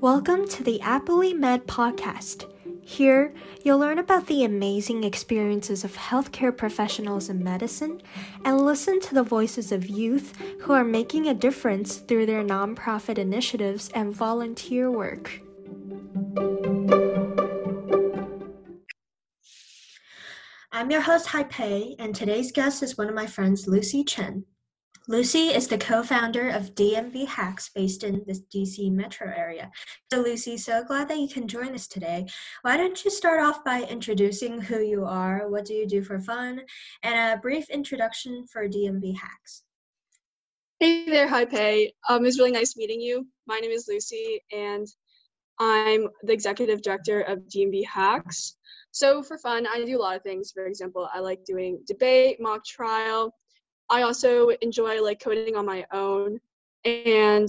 Welcome to the Appily Med podcast. Here, you'll learn about the amazing experiences of healthcare professionals in medicine and listen to the voices of youth who are making a difference through their nonprofit initiatives and volunteer work. I'm your host, Hai Pei, and today's guest is one of my friends, Lucy Chen. Lucy is the co-founder of DMV Hacks based in the DC metro area. So Lucy, so glad that you can join us today. Why don't you start off by introducing who you are, what do you do for fun, and a brief introduction for DMV Hacks. Hey there, Hai Pei. Um, it was really nice meeting you. My name is Lucy, and I'm the executive director of DMV Hacks. So for fun, I do a lot of things. For example, I like doing debate, mock trial, I also enjoy like coding on my own. And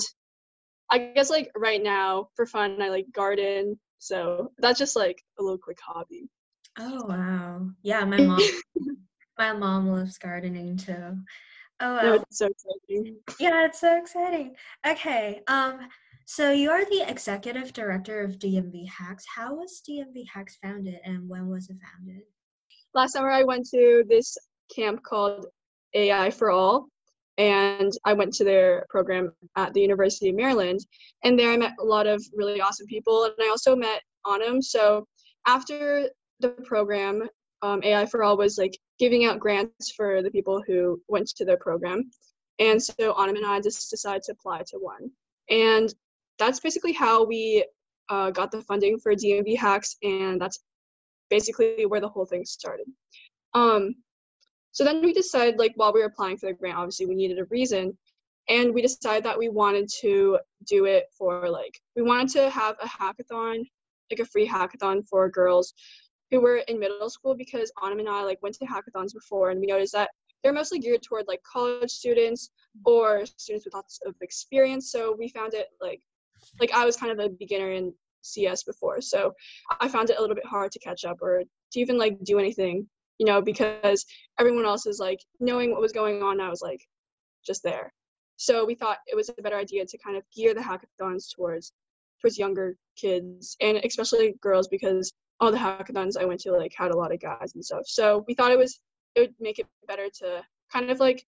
I guess like right now for fun, I like garden. So that's just like a little quick hobby. Oh wow. Yeah, my mom my mom loves gardening too. Oh wow. No, it's so exciting. Yeah, it's so exciting. Okay. Um so you're the executive director of DMV Hacks. How was DMV Hacks founded and when was it founded? Last summer I went to this camp called AI for All. And I went to their program at the University of Maryland. And there I met a lot of really awesome people. And I also met Autumn. So after the program, um, AI for All was like giving out grants for the people who went to their program. And so Autumn and I just decided to apply to one. And that's basically how we uh, got the funding for DMV hacks. And that's basically where the whole thing started. Um, so then we decided, like, while we were applying for the grant, obviously we needed a reason. And we decided that we wanted to do it for, like, we wanted to have a hackathon, like a free hackathon for girls who were in middle school because Autumn and I, like, went to hackathons before and we noticed that they're mostly geared toward, like, college students or students with lots of experience. So we found it, like, like I was kind of a beginner in CS before. So I found it a little bit hard to catch up or to even, like, do anything you know, because everyone else is like knowing what was going on. I was like just there. So we thought it was a better idea to kind of gear the hackathons towards towards younger kids and especially girls because all the hackathons I went to like had a lot of guys and stuff. So we thought it was it would make it better to kind of like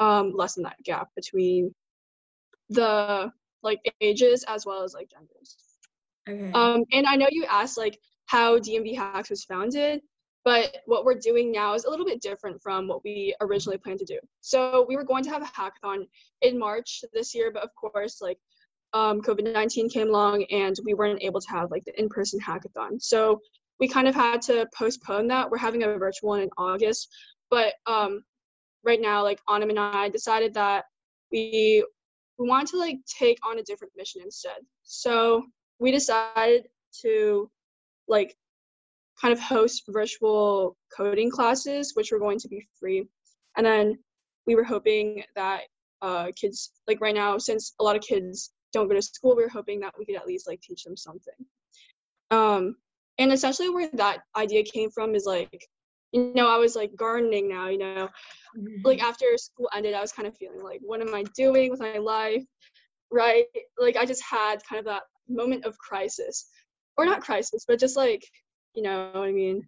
um lessen that gap between the like ages as well as like genders. Okay. Um and I know you asked like how DMV Hacks was founded. But what we're doing now is a little bit different from what we originally planned to do. So we were going to have a hackathon in March this year, but of course, like um, COVID-19 came along and we weren't able to have like the in-person hackathon. So we kind of had to postpone that. We're having a virtual one in August, but um, right now, like Autumn and I decided that we we wanted to like take on a different mission instead. So we decided to like kind of host virtual coding classes, which were going to be free. And then we were hoping that uh, kids, like right now, since a lot of kids don't go to school, we were hoping that we could at least like teach them something. Um, and essentially where that idea came from is like, you know, I was like gardening now, you know, like after school ended, I was kind of feeling like, what am I doing with my life? Right? Like I just had kind of that moment of crisis, or not crisis, but just like you know what I mean?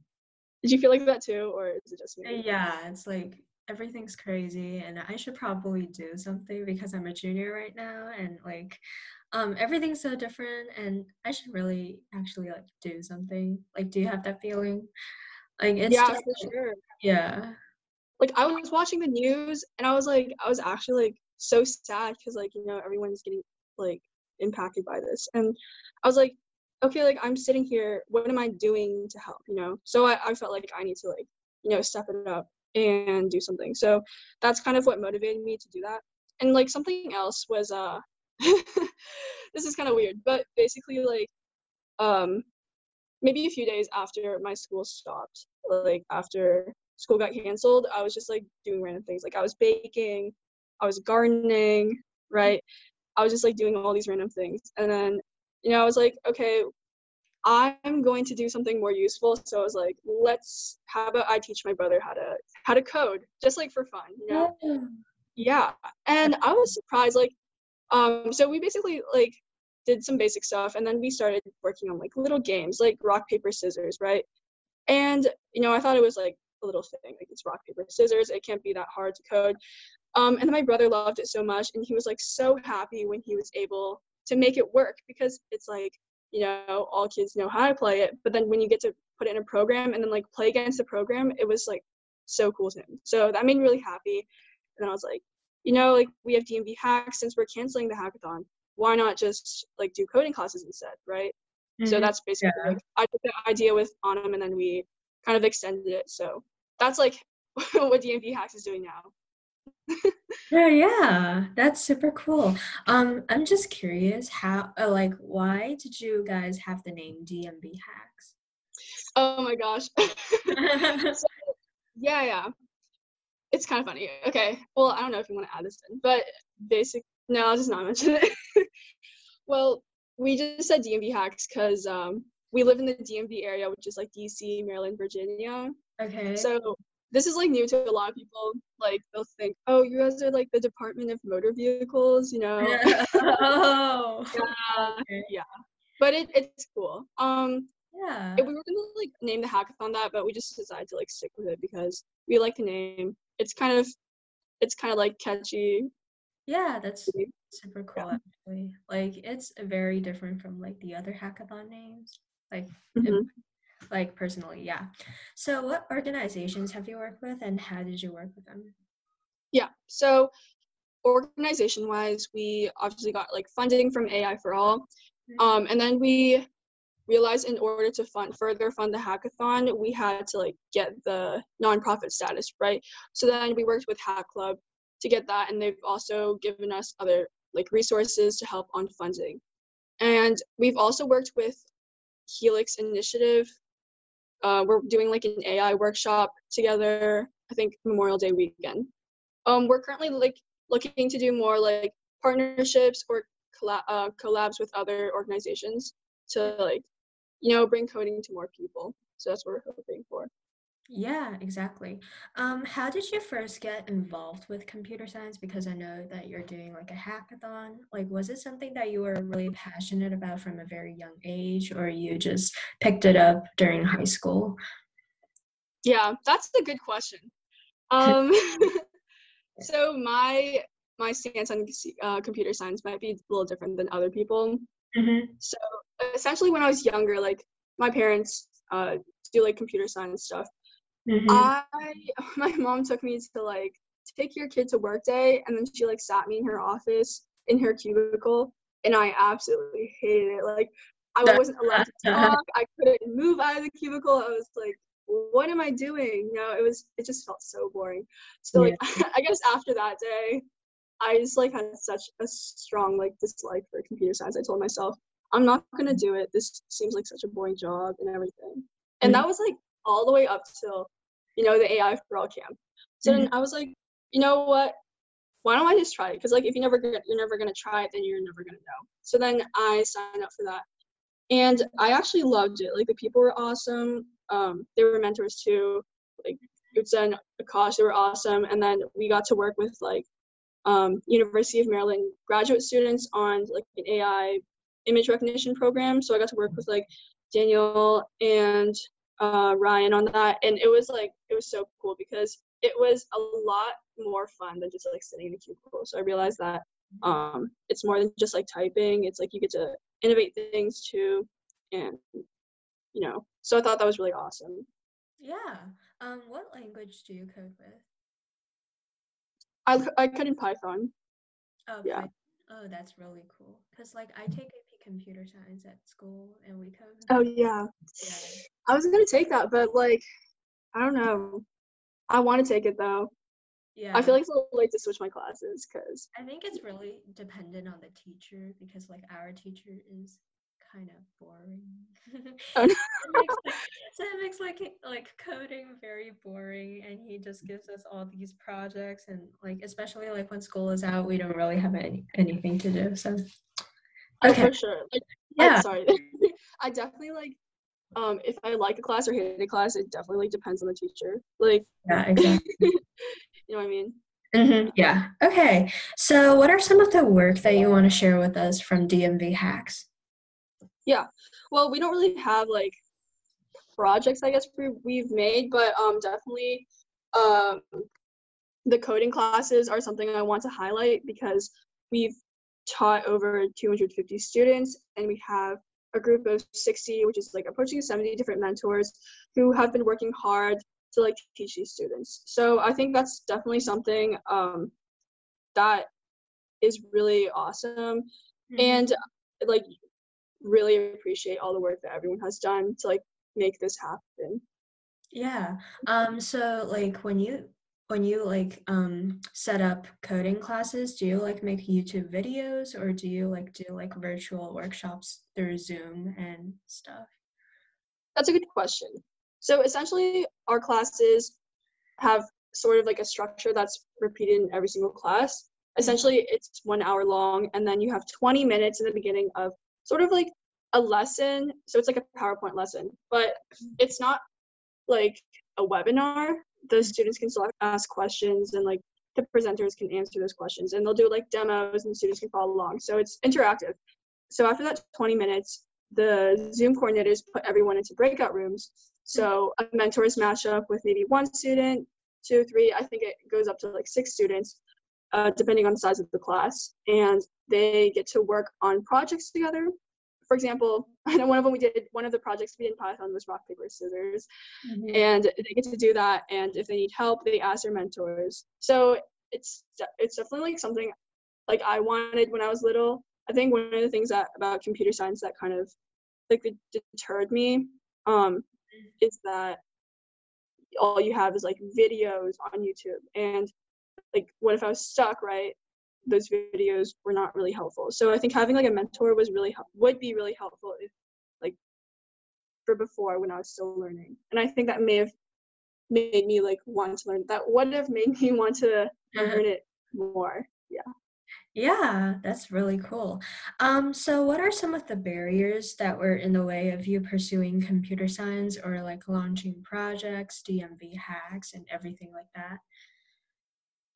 Did you feel like that too, or is it just me? Yeah, it's like everything's crazy, and I should probably do something because I'm a junior right now, and like um everything's so different and i should really actually like do something like do you have that feeling like it's yeah just, for sure yeah like i was watching the news and i was like i was actually like so sad because like you know everyone's getting like impacted by this and i was like okay, like I'm sitting here, what am I doing to help, you know? So I, I felt like I need to like, you know, step it up and do something. So that's kind of what motivated me to do that. And like something else was uh this is kind of weird, but basically like um maybe a few days after my school stopped, like after school got canceled, I was just like doing random things. Like I was baking, I was gardening, right? I was just like doing all these random things. And then you know, I was like, okay, I'm going to do something more useful. So I was like, let's how about I teach my brother how to how to code, just like for fun, you know? Yeah. yeah. And I was surprised, like, um, so we basically like did some basic stuff and then we started working on like little games like rock paper scissors right and you know i thought it was like a little thing like it's rock paper scissors it can't be that hard to code um, and then my brother loved it so much and he was like so happy when he was able to make it work because it's like you know all kids know how to play it but then when you get to put it in a program and then like play against the program it was like so cool to him so that made me really happy. And then i was like you know like we have dmv hacks since we're canceling the hackathon why not just like do coding classes instead right? Mm-hmm. so that's basically yeah. like i took the idea with Anam and then we kind of extended it. So that's like what dmv hacks is doing now yeah, yeah, that's super cool. Um, I'm just curious how, uh, like, why did you guys have the name DMV Hacks? Oh my gosh. so, yeah, yeah. It's kind of funny. Okay. Well, I don't know if you want to add this in, but basic. No, I'll just not mention it. well, we just said DMV Hacks because um, we live in the DMV area, which is like DC, Maryland, Virginia. Okay. So this is like new to a lot of people. Like they'll think, oh, you guys are like the Department of Motor Vehicles, you know? oh. yeah. Okay. Yeah. But it, it's cool. Um. Yeah. We were gonna like name the hackathon that, but we just decided to like stick with it because we like the name. It's kind of, it's kind of like catchy. Yeah, that's super cool yeah. actually. Like it's very different from like the other hackathon names. Like mm-hmm like personally yeah. So what organizations have you worked with and how did you work with them? Yeah so organization wise we obviously got like funding from ai for all. Mm-hmm. um, and then we realized in order to fund further fund the hackathon we had to like get the nonprofit status right? So then we worked with hack club to get that and they've also given us other like resources to help on funding. And we've also worked with helix initiative uh, we're doing like an AI workshop together. I think Memorial Day weekend. Um, we're currently like looking to do more like partnerships or colla- uh, collabs with other organizations to like, you know, bring coding to more people. So that's what we're hoping for. Yeah, exactly. Um, how did you first get involved with computer science? Because I know that you're doing like a hackathon. Like, was it something that you were really passionate about from a very young age, or you just picked it up during high school? Yeah, that's a good question. Um, so my my stance on uh, computer science might be a little different than other people. Mm-hmm. So essentially, when I was younger, like my parents uh, do like computer science stuff Mm-hmm. I my mom took me to like take your kid to work day and then she like sat me in her office in her cubicle and I absolutely hated it. Like I wasn't allowed to talk. I couldn't move out of the cubicle. I was like, what am I doing? You know, it was it just felt so boring. So like. I guess after that day, I just like had such a strong like dislike for computer science. I told myself, I'm not gonna do it. This seems like such a boring job and everything. And mm-hmm. that was like all the way up till you know, the AI for all camp. So mm-hmm. then I was like, you know what? Why don't I just try it? Because like if you never get, you're never gonna try it, then you're never gonna know. So then I signed up for that, and I actually loved it. Like the people were awesome. Um, they were mentors too. Like Utsa and Akash, they were awesome. And then we got to work with like um, University of Maryland graduate students on like an AI image recognition program. So I got to work with like Daniel and uh, Ryan on that, and it was like it was so cool because it was a lot more fun than just like sitting in a cubicle. So I realized that um, it's more than just like typing. It's like you get to innovate things too, and you know. So I thought that was really awesome. Yeah. Um, what language do you code with? I I code in Python. Oh, yeah. Python. Oh, that's really cool. Cause like I take AP computer science at school, and we code. Oh yeah. yeah. I was gonna take that, but like, I don't know. I want to take it though. Yeah. I feel like it's a little late to switch my classes because. I think it's really dependent on the teacher because like our teacher is kind of boring. Oh, no. so it makes like like coding very boring, and he just gives us all these projects, and like especially like when school is out, we don't really have any anything to do. So. Okay. Oh, for sure. Like, yeah. I'm sorry. I definitely like um if I like a class or hate a class, it definitely like depends on the teacher. Like yeah, exactly. you know what I mean? Mm-hmm. Yeah. Okay. So, what are some of the work that you want to share with us from DMV Hacks? Yeah. Well, we don't really have like projects, I guess we've made, but um, definitely um, the coding classes are something I want to highlight because we've taught over 250 students and we have a group of 60, which is like approaching 70 different mentors who have been working hard to like teach these students. So I think that's definitely something um, that is really awesome, mm-hmm. and like really appreciate all the work that everyone has done to like make this happen. Yeah. Um. So like when you when you like um set up coding classes do you like make youtube videos or do you like do like virtual workshops through zoom and stuff that's a good question so essentially, our classes have sort of like a structure that's repeated in every single class. Essentially, it's one hour long, and then you have 20 minutes in the beginning of sort of like a lesson. So it's like a PowerPoint lesson, but it's not like a webinar. The students can still ask questions, and like the presenters can answer those questions, and they'll do like demos, and the students can follow along. So it's interactive. So after that 20 minutes, the Zoom coordinators put everyone into breakout rooms so a mentors match up with maybe one student, two, three. I think it goes up to like six students, uh, depending on the size of the class, and they get to work on projects together. For example, I know one of them we did one of the projects we did in Python was rock paper scissors, mm-hmm. and they get to do that. And if they need help, they ask their mentors. So it's it's definitely like something like I wanted when I was little. I think one of the things that about computer science that kind of like deterred me um, is that all you have is like videos on YouTube. And like, what if I was stuck, right? Those videos were not really helpful. So I think having like a mentor was really would be really helpful if like for before when I was still learning. And I think that may have made me like want to learn that would have made me want to uh-huh. learn it more. Yeah. Yeah, that's really cool. Um, so what are some of the barriers that were in the way of you pursuing computer science or like launching projects, DMV hacks, and everything like that?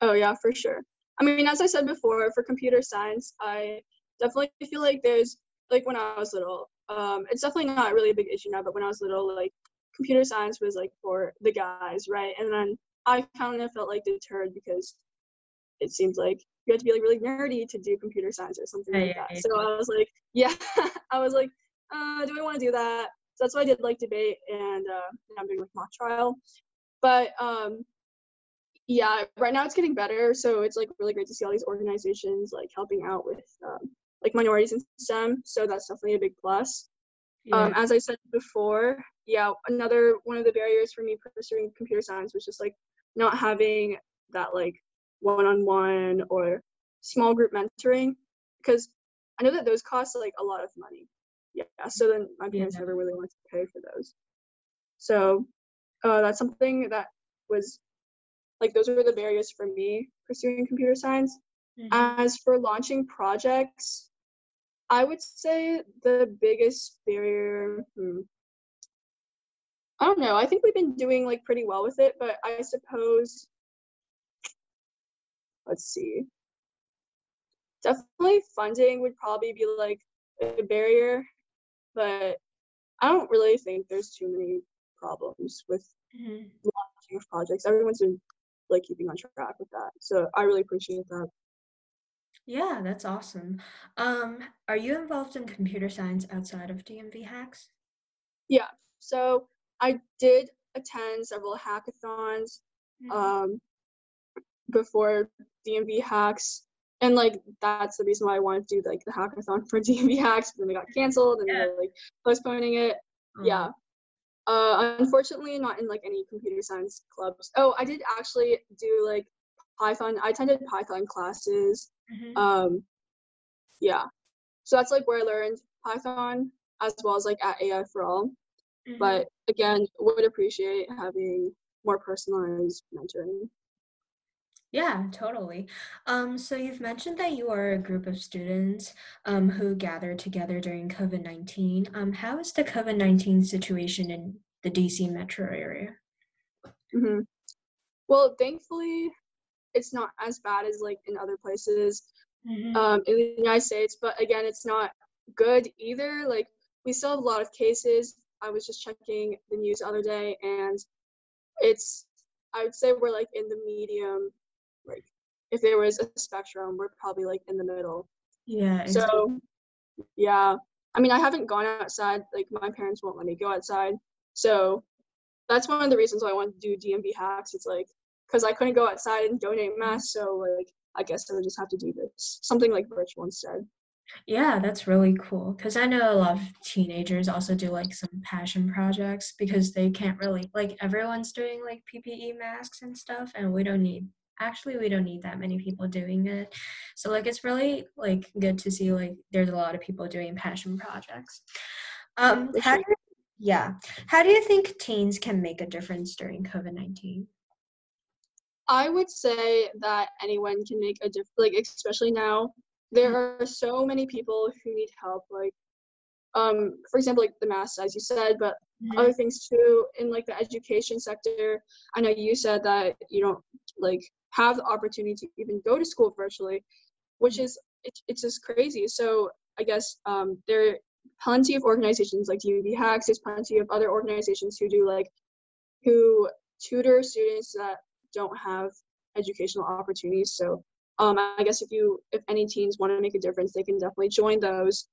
Oh, yeah, for sure. I mean, as I said before, for computer science, I definitely feel like there's, like when I was little, um, it's definitely not really a big issue now, but when I was little, like computer science was like for the guys, right? And then I kind of felt like deterred because it seems like you have to be like really nerdy to do computer science or something like that. So I was like, yeah, I was like, uh, do I want to do that? So that's why I did like debate and uh, I'm doing like mock trial. But um, yeah, right now it's getting better. So it's like really great to see all these organizations like helping out with um, like minorities in STEM. So that's definitely a big plus. Um, as I said before, yeah, another one of the barriers for me pursuing computer science was just like not having that like one-on-one or small group mentoring because I know that those cost like a lot of money. Yeah, so then my parents yeah. never really wanted to pay for those. So uh, that's something that was like those were the barriers for me pursuing computer science. Mm-hmm. As for launching projects, I would say the biggest barrier. Hmm, I don't know. I think we've been doing like pretty well with it, but I suppose let's see. Definitely funding would probably be like a barrier, but I don't really think there's too many problems with mm-hmm. launching of projects. Everyone's been like keeping on track with that. So I really appreciate that. Yeah, that's awesome. Um, are you involved in computer science outside of DMV hacks? Yeah. So I did attend several hackathons. Mm-hmm. Um, before DMV hacks. And like that's the reason why I wanted to do like the hackathon for DMV hacks, but then they got canceled and yeah. they're like postponing it. Mm-hmm. Yeah. Uh, unfortunately, not in like any computer science clubs. Oh, I did actually do like Python. I attended Python classes. Mm-hmm. Um, yeah. So that's like where I learned Python as well as like at AI for All. Mm-hmm. But again, would appreciate having more personalized mentoring. Yeah, totally. Um, so you've mentioned that you are a group of students um, who gathered together during COVID 19. Um, how is the COVID 19 situation in the DC metro area? Mm-hmm. Well, thankfully, it's not as bad as like in other places Mhm. um, in the United States. But again, it's not good either. Like we still have a lot of cases. I was just checking the news the other day, and it's I would say we're like in the medium. If there was a spectrum, we're probably like in the middle. yeah, exactly. So yeah, I mean, I haven't gone outside. Like my parents won't let me go outside. So that's one of the reasons why I want to do DMV hacks. It's like because I couldn't go outside and donate masks, so like I guess I would just have to do this something like virtual instead. Yeah, that's really cool because I know a lot of teenagers also do like some passion projects because they can't really like everyone's doing like PPE masks and stuff, and we don't need actually we don't need that many people doing it. So like it's really like good to see like there's a lot of people doing passion projects. Um, how do you, yeah, how do you think teens can make a difference during COVID nineteen? I would say that anyone can make a difference, like especially now. There are so many people who need help, like um, for example, like the masks, as you said, but other things too in like the education sector. I know you said that you don't like have the opportunity to even go to school virtually, which is it's it's just crazy. So I guess um, there are plenty of organizations like DMV Hacks. There's plenty of other organizations who do like who tutor students that don't have educational opportunities. So um, I guess if you if any teens want to make a difference, they can definitely join those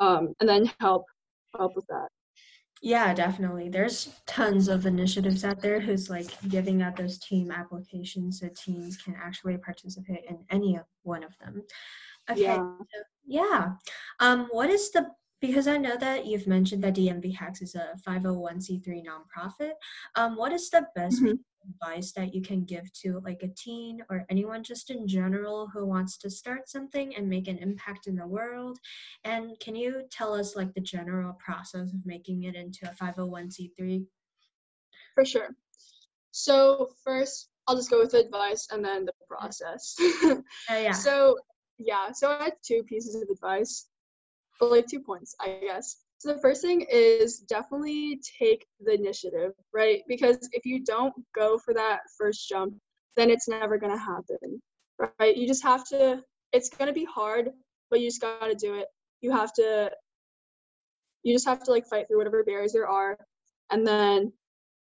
um, and then help help with that. Yeah, definitely. There's tons of initiatives out there who's like giving out those team applications so teens can actually participate in any one of them. Okay. Yeah. so- yeah. Um, what is the because I know that you've mentioned that DMV Hacks is a 501c3 nonprofit. Um, what is the best Mhm. Advice that you can give to like a teen or anyone just in general who wants to start something and make an impact in the world? And can you tell us like the general process of making it into a 501c3? For sure. So first, I'll just go with the advice and then the process. Uh, yeah. So yeah, so I had two pieces of advice, but like two points, I guess. So the first thing is definitely take the initiative, right? Because if you don't go for that first jump, then it's never gonna happen, right? You just have to. It's gonna be hard, but you just gotta do it. You have to. You just have to like fight through whatever barriers there are, and then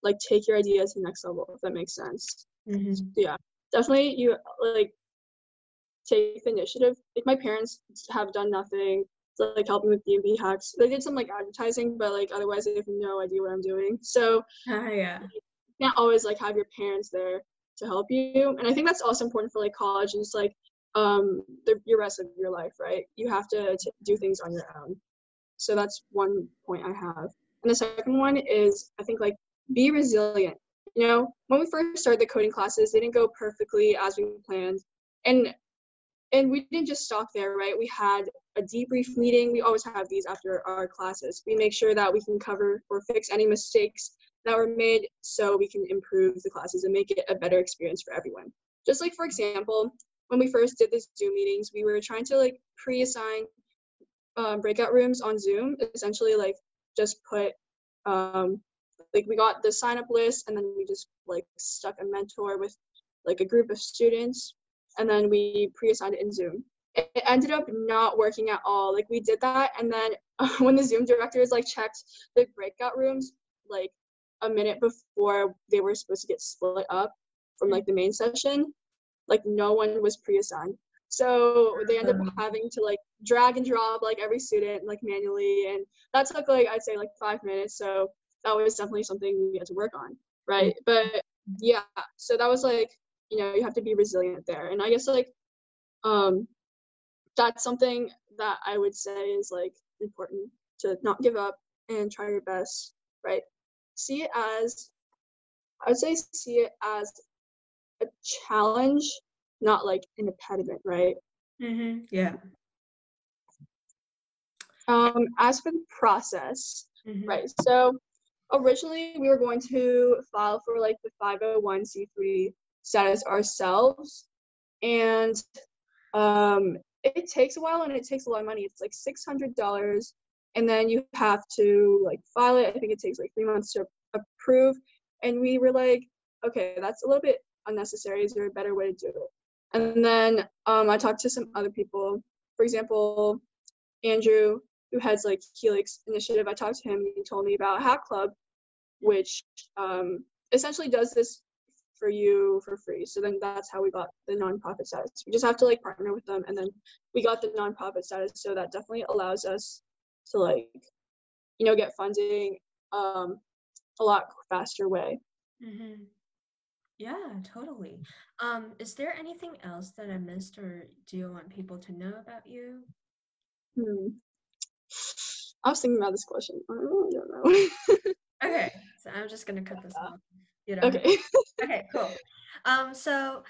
like take your idea to the next level. If that makes sense Mhm. yeah definitely you like take the initiative like my parents have done nothing to like help me with dmv hacks. They did some like advertising but like otherwise they have no idea what i'm doing. So Ah, yeah. you can't always like have your parents there to help you. And i think that's also important for like college and just like um the your rest of your life right? You have to t- do things on your own. So that's one point i have. And the second one is i think like be resilient. You know when we first started the coding classes they didn't go perfectly as we planned. And and we didn't just stop there right? We had a debrief meeting. We always have these after our classes. We make sure that we can cover or fix any mistakes that were made so we can improve the classes and make it a better experience for everyone. Just like for example when we first did the zoom meetings we were trying to like pre-assign um, breakout rooms on zoom essentially like just put um, like we got the sign up list and then we just like stuck a mentor with like a group of students and then we pre-assigned it in zoom. It ended up not working at all. Like we did that and then when the zoom directors like checked the breakout rooms like a minute before they were supposed to get split up from like the main session like no one was pre-assigned. So they ended up having to like drag and drop like every student like manually and that took like i'd say like five minutes. So that was definitely something we had to work on right? But yeah so that was like you know you have to be resilient there and i guess like um that's something that i would say is like important to not give up and try your best right see it as i would say see it as a challenge not like an impediment right Mhm. Yeah. um as for the process Mhm. Right. So originally we were going to file for like the 501c3 status ourselves. And um, it takes a while and it takes a lot of money. It's like $600. And then you have to like file it. I think it takes like three months to approve. And we were like, okay, that's a little bit unnecessary. Is there a better way to do it? And then um, I talked to some other people. For example, Andrew, who heads like Helix Initiative. I talked to him. He told me about Hack Club, which um, essentially does this for you for free. So then that's how we got the nonprofit status. We just have to like partner with them, and then we got the nonprofit status. So that definitely allows us to like, you know, get funding um, a lot faster way. Mm-hmm. Yeah, totally. Um, is there anything else that I missed, or do you want people to know about you? Hmm. I was thinking about this question. I don't know. okay, so I'm just gonna cut this off. You know. Okay. okay, cool. Um, so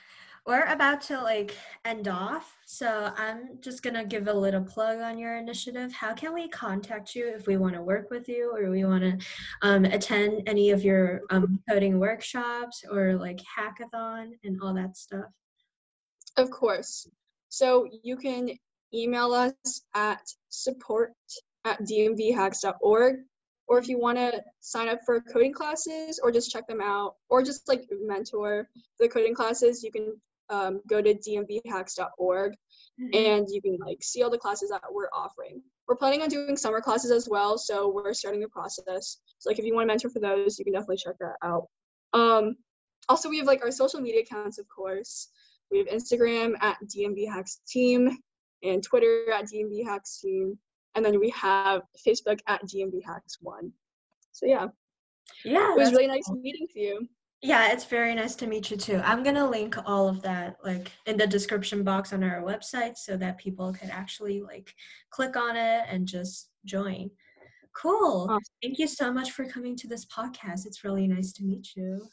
we're about to like end off. So I'm just gonna give a little plug on your initiative. How can we contact you if we want to work with you or we want to um, attend any of your um, coding workshops or like hackathon and all that stuff? Of course. So you can email us at support at dmvhacks.org or if you want to sign up for coding classes or just check them out or just like mentor the coding classes you can um, go to dmvhacks.org mm-hmm. and you can like see all the classes that we're offering. We're planning on doing summer classes as well so we're starting the process. So like if you want to mentor for those you can definitely check that out. Um, also we have like our social media accounts of course. We have instagram at dmvhacks team and twitter at dmvhacks team and then we have Facebook at DMV Hacks One. So yeah, yeah, it was really nice meeting you. Yeah, it's very nice to meet you too. I'm gonna link all of that like in the description box on our website so that people could actually like click on it and just join. Cool. Awesome. Thank you so much for coming to this podcast. It's really nice to meet you.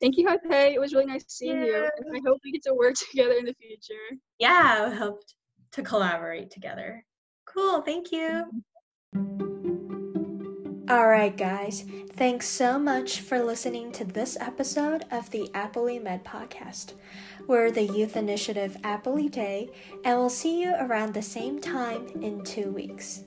Thank you, Haipei. It was really nice seeing yeah. you. And I hope we get to work together in the future. Yeah, I hope to collaborate together. Cool, thank you. Alright, guys, thanks so much for listening to this episode of the Appley Med Podcast. We're the Youth Initiative Appley Day, and we'll see you around the same time in two weeks.